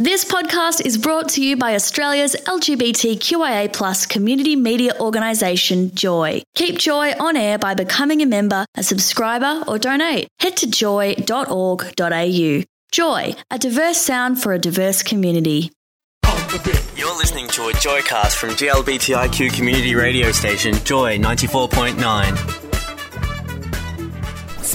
This podcast is brought to you by Australia's LGBTQIA plus community media organisation, Joy. Keep Joy on air by becoming a member, a subscriber, or donate. Head to joy.org.au. Joy, a diverse sound for a diverse community. You're listening to a Joycast from GLBTIQ community radio station Joy 94.9.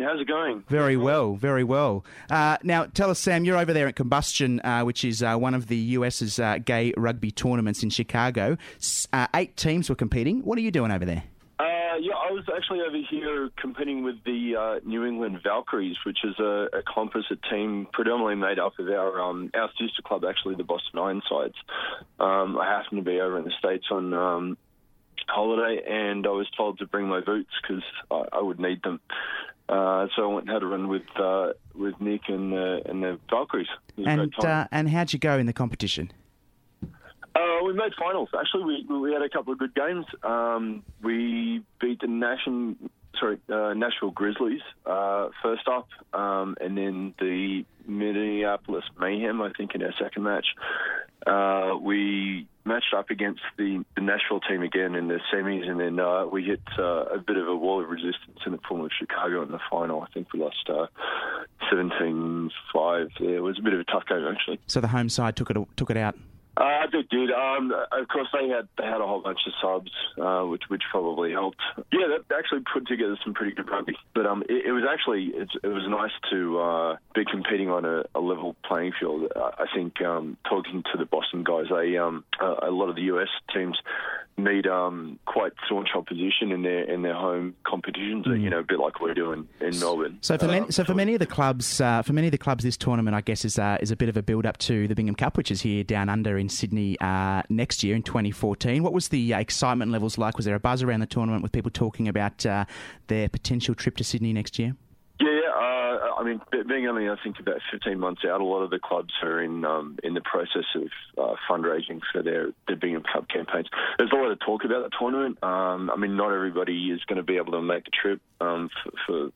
How's it going? Very well, very well. Uh, now, tell us, Sam, you're over there at Combustion, uh, which is uh, one of the US's uh, gay rugby tournaments in Chicago. Uh, eight teams were competing. What are you doing over there? Uh, yeah, I was actually over here competing with the uh, New England Valkyries, which is a, a composite team predominantly made up of our um, our sister club, actually the Boston Ironsides. Um, I happened to be over in the states on um, holiday, and I was told to bring my boots because I, I would need them. Uh, so I went and had a run with uh, with Nick and the and the Valkyries. It was a And uh, and how'd you go in the competition? Uh, we made finals. Actually, we we had a couple of good games. Um, we beat the Nation, sorry, uh, Nashville Grizzlies uh, first up, um, and then the Minneapolis Mayhem. I think in our second match, uh, we matched up against the, the Nashville team again in the semis, and then uh, we hit uh, a bit of a wall of resistance in the form of Chicago in the final. I think we lost uh, 17-5. Yeah, it was a bit of a tough game actually. So the home side took it took it out. Uh, they did. Um, of course, they had they had a whole bunch of subs, uh, which which probably helped. Yeah, that actually put together some pretty good rugby. But um, it, it was actually it's, it was nice to uh, be competing on a, a level playing field. I I think um, talking to the Boston guys, they um, a, a lot of the US teams need um, quite staunch opposition in their in their home competitions. You know, a bit like we're doing in Melbourne. So for many, so for many of the clubs, uh, for many of the clubs, this tournament, I guess, is uh, is a bit of a build up to the Bingham Cup, which is here down under in Sydney uh, next year in 2014. What was the uh, excitement levels like? Was there a buzz around the tournament with people talking about uh, their potential trip to Sydney next year? I mean, being only I think about 15 months out, a lot of the clubs are in um, in the process of uh, fundraising for their their Bingham Cup campaigns. There's a lot of talk about the tournament. Um, I mean, not everybody is going to be able to make the trip um, for, for,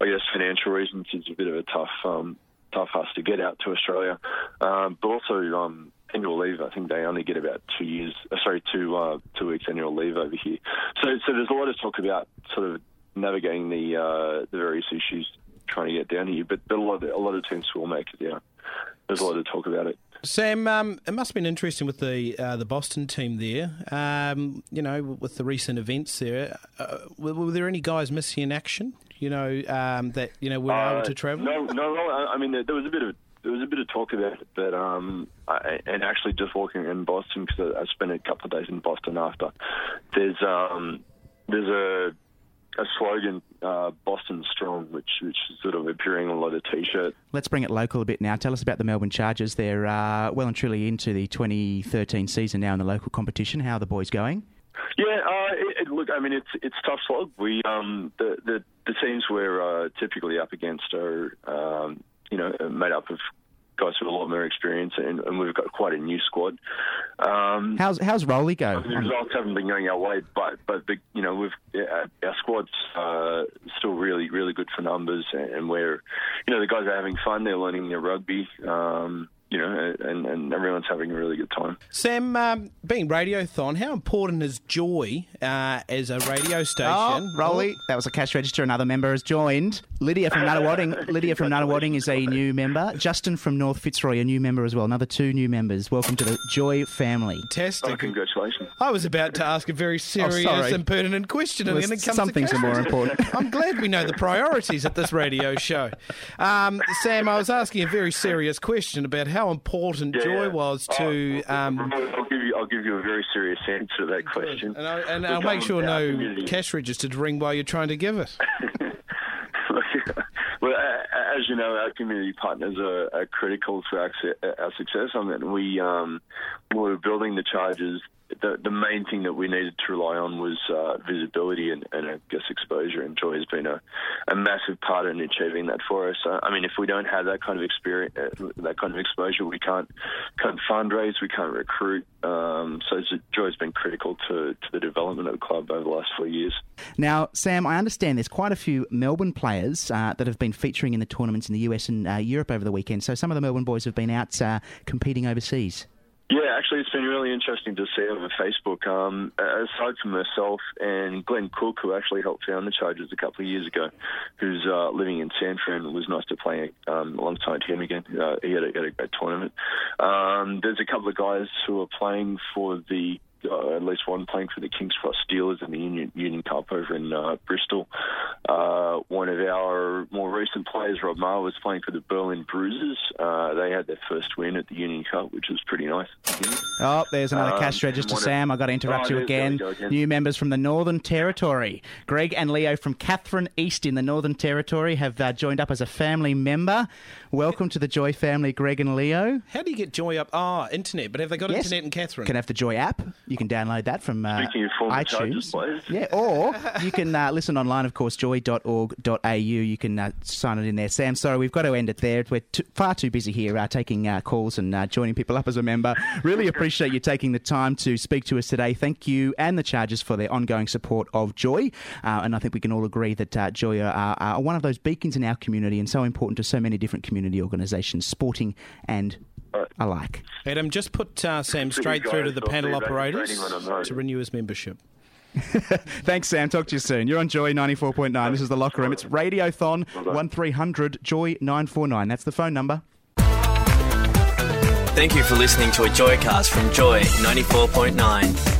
I guess, financial reasons. It's a bit of a tough um, tough ask to get out to Australia, um, but also. Um, Annual leave. I think they only get about two years. Uh, sorry, two uh, two weeks annual leave over here. So, so there's a lot of talk about sort of navigating the uh, the various issues trying to get down here. But, but a lot of, a lot of teams will make it. Yeah, there's a lot of talk about it. Sam, um, it must have been interesting with the uh, the Boston team there. Um, you know, with the recent events there, uh, were, were there any guys missing in action? You know, um, that you know were Uh, able to travel. No, no, no. I I mean, there there was a bit of there was a bit of talk about it, but um, I, and actually just walking in Boston because I, I spent a couple of days in Boston after. There's um, there's a a slogan, uh, Boston Strong, which which is sort of appearing on a lot of T-shirts. Let's bring it local a bit now. Tell us about the Melbourne Chargers. They're uh, well and truly into the 2013 season now in the local competition. How are the boys going? Yeah, uh, it, it, look, I mean, it's it's tough slog. We um, the, the the teams we're uh, typically up against are um, you know made up of guys with a lot more experience, and, and we've got quite a new squad. Um, How's how's Rolly go? the results haven't been going our way, but but the, you know we've yeah, our squad's uh, still really really good for numbers, and we're you know the guys are having fun. They're learning their rugby. Um, you know, and, and everyone's having a really good time. Sam, um, being Radiothon, how important is Joy uh, as a radio station? Oh, Rolly, that was a cash register. Another member has joined. Lydia from Nunawading. Lydia from Nunawading is a new member. Justin from North Fitzroy, a new member as well. Another two new members. Welcome to the Joy family. Oh, Fantastic. congratulations! I was about to ask a very serious sorry. and pertinent question, and then it comes some things are more important. I'm glad we know the priorities at this radio show. Um, Sam, I was asking a very serious question about how important Yeah, Joy was to. Oh, Um, I'll give you I'll give you a very serious answer to that question. and, I, and I'll make sure no community- cash to ring while you're trying to give it. well, as you know, our community partners are, are critical to our, our success. I mean, we um, we were building the Chargers. The, the main thing that we needed to rely on was uh, visibility and, and, I guess, exposure. And Joy has been a, a massive part in achieving that for us. Uh, I mean, if we don't have that kind of experience, uh, that kind of exposure, we can't can't fundraise, we can't recruit. Um, so Joy's been critical to, to the development of the club over the last four years. Now, Sam, I understand there's quite a few Melbourne players uh, that have been featuring in the tournaments in the US and uh, Europe over the weekend. So some of the Melbourne boys have been out competing overseas. Yeah, actually, it's been really interesting to see over Facebook. Um, aside from myself and Glenn Cook, who actually helped found the Chargers a couple of years ago, who's uh, living in San Fran, it was nice to play um, alongside him again. Uh, he had a, had a, great tournament. Um, there's a couple of guys who are playing for the uh, at least one playing for the Kings Cross Steelers in the Union, Union Cup over in uh, Bristol. Uh, one of our more recent players, Rob Maher, was playing for the Berlin Bruisers. Uh, they had their first win at the Union Cup, which was pretty nice. Oh, there's another um, cash register, Sam. I've got to interrupt oh, you again. again. New members from the Northern Territory. Greg and Leo from Katherine East in the Northern Territory have uh, joined up as a family member. Welcome to the Joy family, Greg and Leo. How do you get Joy up? Ah, oh, internet. But have they got yes. internet in Katherine? Can have the Joy app. You can download that from uh, iTunes. Chargers, yeah, or you can uh, listen online, of course, joy.org.au. You can uh, sign it in there. Sam, sorry, we've got to end it there. We're far too busy here uh, taking uh, calls and uh, joining people up as a member. Really appreciate you taking the time to speak to us today. Thank you and the Chargers for their ongoing support of Joy. and I think we can all agree that Joy are, are one of those beacons in our community and so important to so many different community organisations, sporting and alike. Adam, just put uh, Sam straight through to the panel operators to renew his membership. Thanks, Sam. Talk to you soon. You're on Joy 94.9. This is the locker room. It's Radiothon 1300 Joy 949. That's the phone number. Thank you for listening to a Joycast from Joy 94.9.